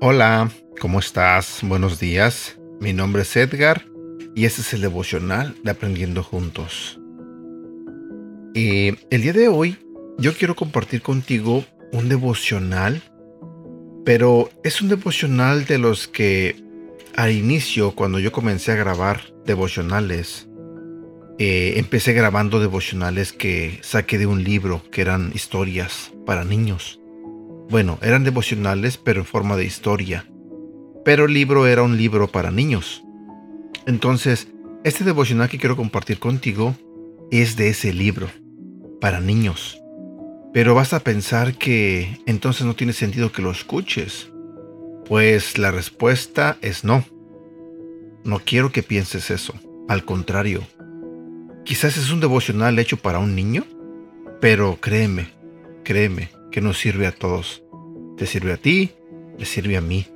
Hola, ¿cómo estás? Buenos días. Mi nombre es Edgar y este es el devocional de Aprendiendo Juntos. Y el día de hoy yo quiero compartir contigo un devocional, pero es un devocional de los que al inicio, cuando yo comencé a grabar devocionales, eh, empecé grabando devocionales que saqué de un libro que eran historias para niños. Bueno, eran devocionales pero en forma de historia. Pero el libro era un libro para niños. Entonces, este devocional que quiero compartir contigo es de ese libro, para niños. Pero vas a pensar que entonces no tiene sentido que lo escuches. Pues la respuesta es no. No quiero que pienses eso. Al contrario. Quizás es un devocional hecho para un niño, pero créeme, créeme, que nos sirve a todos. Te sirve a ti, le sirve a mí.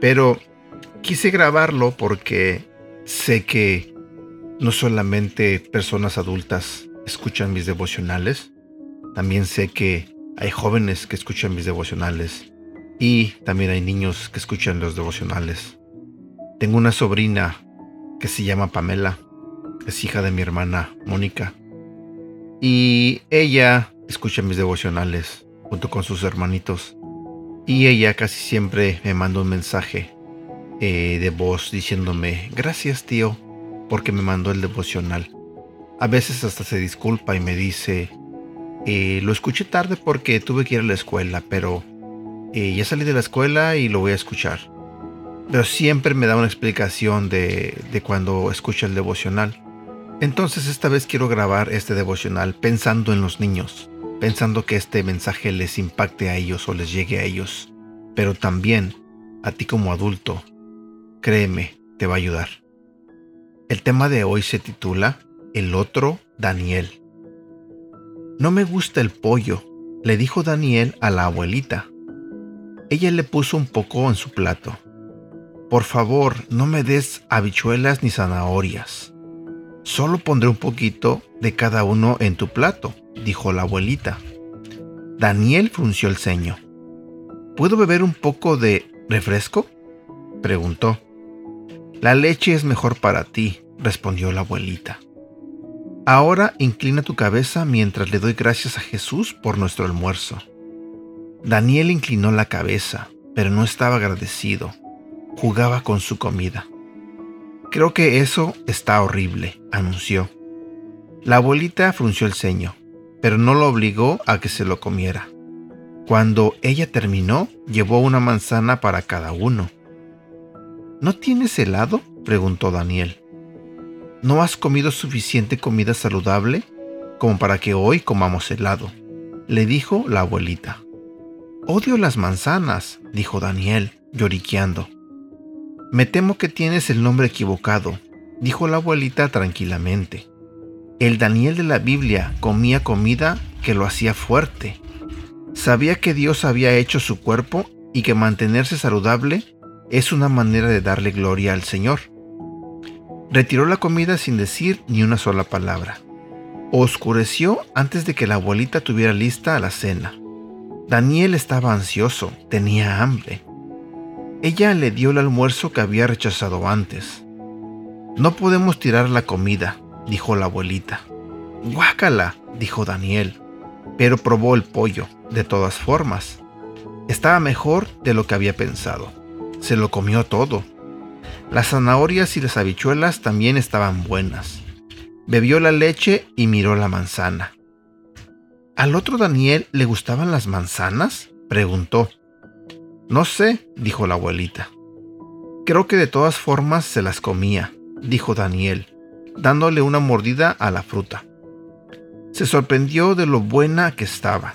Pero quise grabarlo porque sé que no solamente personas adultas escuchan mis devocionales, también sé que hay jóvenes que escuchan mis devocionales y también hay niños que escuchan los devocionales. Tengo una sobrina que se llama Pamela, es hija de mi hermana Mónica. Y ella escucha mis devocionales junto con sus hermanitos. Y ella casi siempre me manda un mensaje eh, de voz diciéndome, gracias tío, porque me mandó el devocional. A veces hasta se disculpa y me dice, eh, lo escuché tarde porque tuve que ir a la escuela, pero eh, ya salí de la escuela y lo voy a escuchar. Pero siempre me da una explicación de, de cuando escucha el devocional. Entonces esta vez quiero grabar este devocional pensando en los niños pensando que este mensaje les impacte a ellos o les llegue a ellos, pero también a ti como adulto, créeme, te va a ayudar. El tema de hoy se titula El otro Daniel. No me gusta el pollo, le dijo Daniel a la abuelita. Ella le puso un poco en su plato. Por favor, no me des habichuelas ni zanahorias. Solo pondré un poquito de cada uno en tu plato dijo la abuelita. Daniel frunció el ceño. ¿Puedo beber un poco de refresco? preguntó. La leche es mejor para ti, respondió la abuelita. Ahora inclina tu cabeza mientras le doy gracias a Jesús por nuestro almuerzo. Daniel inclinó la cabeza, pero no estaba agradecido. Jugaba con su comida. Creo que eso está horrible, anunció. La abuelita frunció el ceño pero no lo obligó a que se lo comiera. Cuando ella terminó, llevó una manzana para cada uno. ¿No tienes helado? preguntó Daniel. ¿No has comido suficiente comida saludable como para que hoy comamos helado? le dijo la abuelita. Odio las manzanas, dijo Daniel, lloriqueando. Me temo que tienes el nombre equivocado, dijo la abuelita tranquilamente. El Daniel de la Biblia comía comida que lo hacía fuerte. Sabía que Dios había hecho su cuerpo y que mantenerse saludable es una manera de darle gloria al Señor. Retiró la comida sin decir ni una sola palabra. Oscureció antes de que la abuelita tuviera lista la cena. Daniel estaba ansioso, tenía hambre. Ella le dio el almuerzo que había rechazado antes. No podemos tirar la comida, dijo la abuelita. Guácala, dijo Daniel, pero probó el pollo, de todas formas. Estaba mejor de lo que había pensado. Se lo comió todo. Las zanahorias y las habichuelas también estaban buenas. Bebió la leche y miró la manzana. ¿Al otro Daniel le gustaban las manzanas? preguntó. No sé, dijo la abuelita. Creo que de todas formas se las comía, dijo Daniel dándole una mordida a la fruta. Se sorprendió de lo buena que estaba.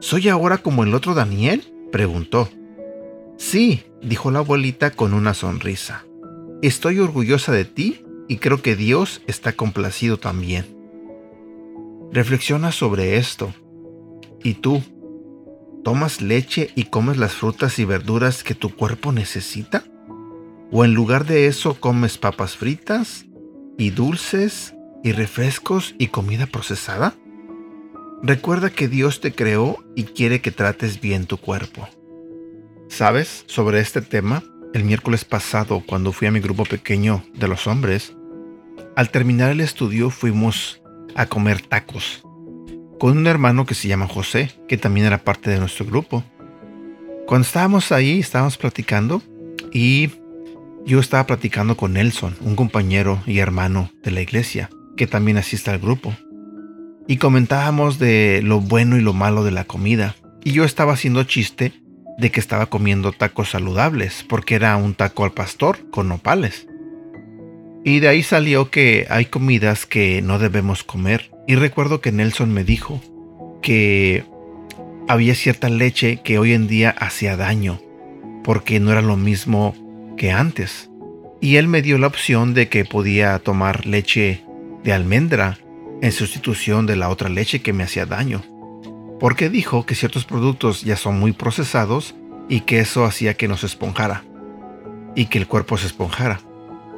¿Soy ahora como el otro Daniel? preguntó. Sí, dijo la abuelita con una sonrisa. Estoy orgullosa de ti y creo que Dios está complacido también. Reflexiona sobre esto. ¿Y tú? ¿Tomas leche y comes las frutas y verduras que tu cuerpo necesita? ¿O en lugar de eso comes papas fritas y dulces y refrescos y comida procesada? Recuerda que Dios te creó y quiere que trates bien tu cuerpo. ¿Sabes? Sobre este tema, el miércoles pasado, cuando fui a mi grupo pequeño de los hombres, al terminar el estudio fuimos a comer tacos con un hermano que se llama José, que también era parte de nuestro grupo. Cuando estábamos ahí, estábamos platicando y yo estaba platicando con Nelson, un compañero y hermano de la iglesia, que también asiste al grupo. Y comentábamos de lo bueno y lo malo de la comida. Y yo estaba haciendo chiste de que estaba comiendo tacos saludables, porque era un taco al pastor con nopales. Y de ahí salió que hay comidas que no debemos comer. Y recuerdo que Nelson me dijo que había cierta leche que hoy en día hacía daño, porque no era lo mismo que antes. Y él me dio la opción de que podía tomar leche de almendra en sustitución de la otra leche que me hacía daño. Porque dijo que ciertos productos ya son muy procesados y que eso hacía que nos esponjara y que el cuerpo se esponjara.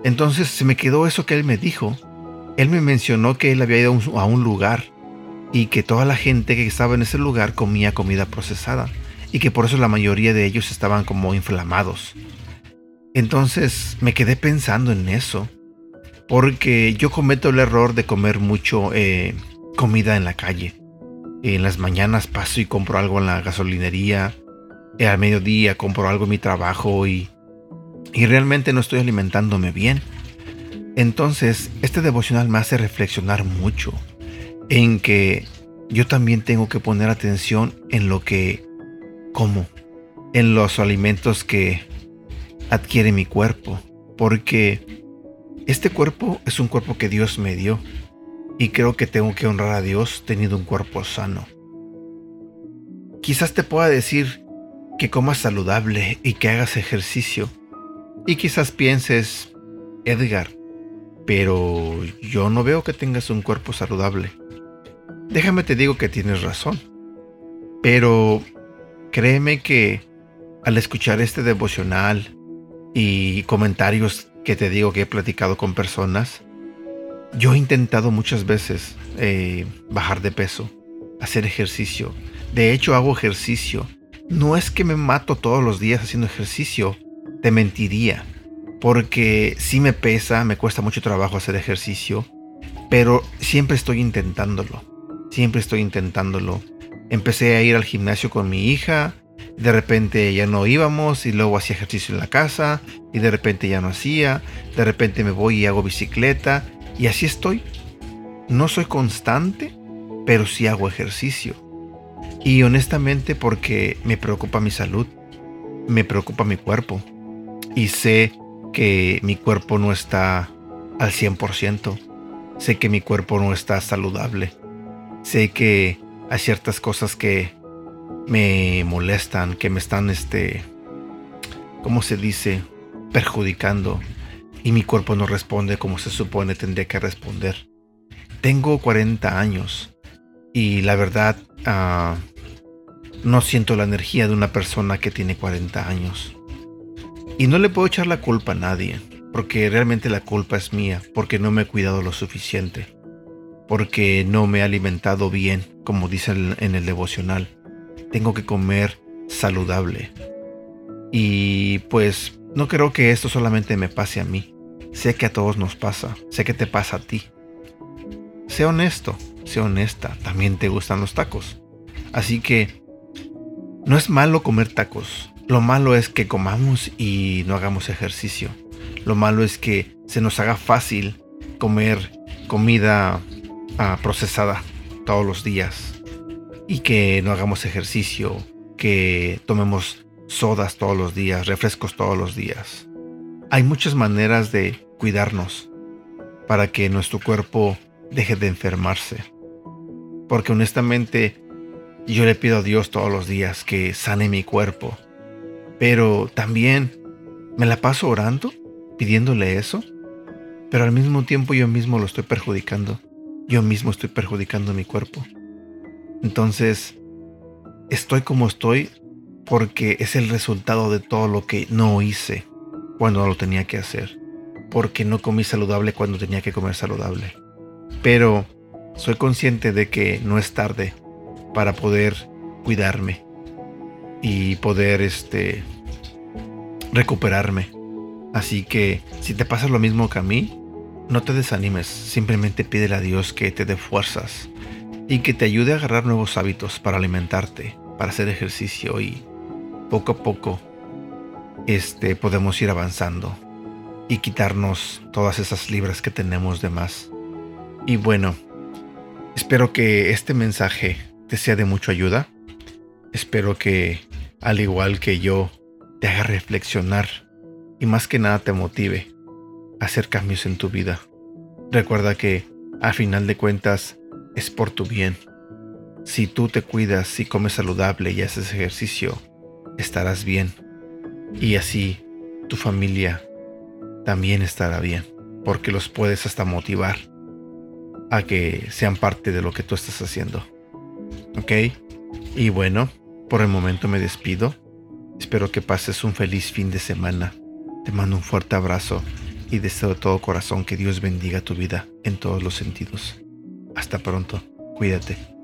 Entonces se me quedó eso que él me dijo. Él me mencionó que él había ido a un lugar y que toda la gente que estaba en ese lugar comía comida procesada y que por eso la mayoría de ellos estaban como inflamados. Entonces me quedé pensando en eso, porque yo cometo el error de comer mucho eh, comida en la calle. En las mañanas paso y compro algo en la gasolinería, al mediodía compro algo en mi trabajo y y realmente no estoy alimentándome bien. Entonces, este devocional me hace reflexionar mucho en que yo también tengo que poner atención en lo que como, en los alimentos que adquiere mi cuerpo, porque este cuerpo es un cuerpo que Dios me dio y creo que tengo que honrar a Dios teniendo un cuerpo sano. Quizás te pueda decir que comas saludable y que hagas ejercicio, y quizás pienses, Edgar, pero yo no veo que tengas un cuerpo saludable. Déjame te digo que tienes razón. Pero créeme que al escuchar este devocional y comentarios que te digo que he platicado con personas, yo he intentado muchas veces eh, bajar de peso, hacer ejercicio. De hecho, hago ejercicio. No es que me mato todos los días haciendo ejercicio, te mentiría, porque sí me pesa, me cuesta mucho trabajo hacer ejercicio, pero siempre estoy intentándolo, siempre estoy intentándolo. Empecé a ir al gimnasio con mi hija, de repente ya no íbamos y luego hacía ejercicio en la casa y de repente ya no hacía, de repente me voy y hago bicicleta y así estoy. No soy constante, pero sí hago ejercicio. Y honestamente porque me preocupa mi salud, me preocupa mi cuerpo y sé que mi cuerpo no está al 100%. Sé que mi cuerpo no está saludable. Sé que hay ciertas cosas que me molestan, que me están, este, ¿cómo se dice? Perjudicando. Y mi cuerpo no responde como se supone tendría que responder. Tengo 40 años y la verdad ah, no siento la energía de una persona que tiene 40 años. Y no le puedo echar la culpa a nadie, porque realmente la culpa es mía, porque no me he cuidado lo suficiente, porque no me he alimentado bien, como dice en el devocional. Tengo que comer saludable. Y pues no creo que esto solamente me pase a mí. Sé que a todos nos pasa, sé que te pasa a ti. Sé honesto, sé honesta, también te gustan los tacos. Así que no es malo comer tacos, lo malo es que comamos y no hagamos ejercicio. Lo malo es que se nos haga fácil comer comida ah, procesada todos los días y que no hagamos ejercicio, que tomemos sodas todos los días, refrescos todos los días. Hay muchas maneras de cuidarnos para que nuestro cuerpo deje de enfermarse. Porque honestamente yo le pido a Dios todos los días que sane mi cuerpo pero también me la paso orando, pidiéndole eso, pero al mismo tiempo yo mismo lo estoy perjudicando. Yo mismo estoy perjudicando mi cuerpo. Entonces, estoy como estoy porque es el resultado de todo lo que no hice cuando lo tenía que hacer. Porque no comí saludable cuando tenía que comer saludable. Pero soy consciente de que no es tarde para poder cuidarme y poder este recuperarme. Así que si te pasa lo mismo que a mí, no te desanimes, simplemente pídele a Dios que te dé fuerzas y que te ayude a agarrar nuevos hábitos para alimentarte, para hacer ejercicio y poco a poco este podemos ir avanzando y quitarnos todas esas libras que tenemos de más. Y bueno, espero que este mensaje te sea de mucha ayuda. Espero que, al igual que yo, te haga reflexionar y más que nada te motive a hacer cambios en tu vida. Recuerda que, a final de cuentas, es por tu bien. Si tú te cuidas y comes saludable y haces ejercicio, estarás bien. Y así tu familia también estará bien, porque los puedes hasta motivar a que sean parte de lo que tú estás haciendo. ¿Ok? Y bueno, por el momento me despido. Espero que pases un feliz fin de semana. Te mando un fuerte abrazo y deseo de todo corazón que Dios bendiga tu vida en todos los sentidos. Hasta pronto. Cuídate.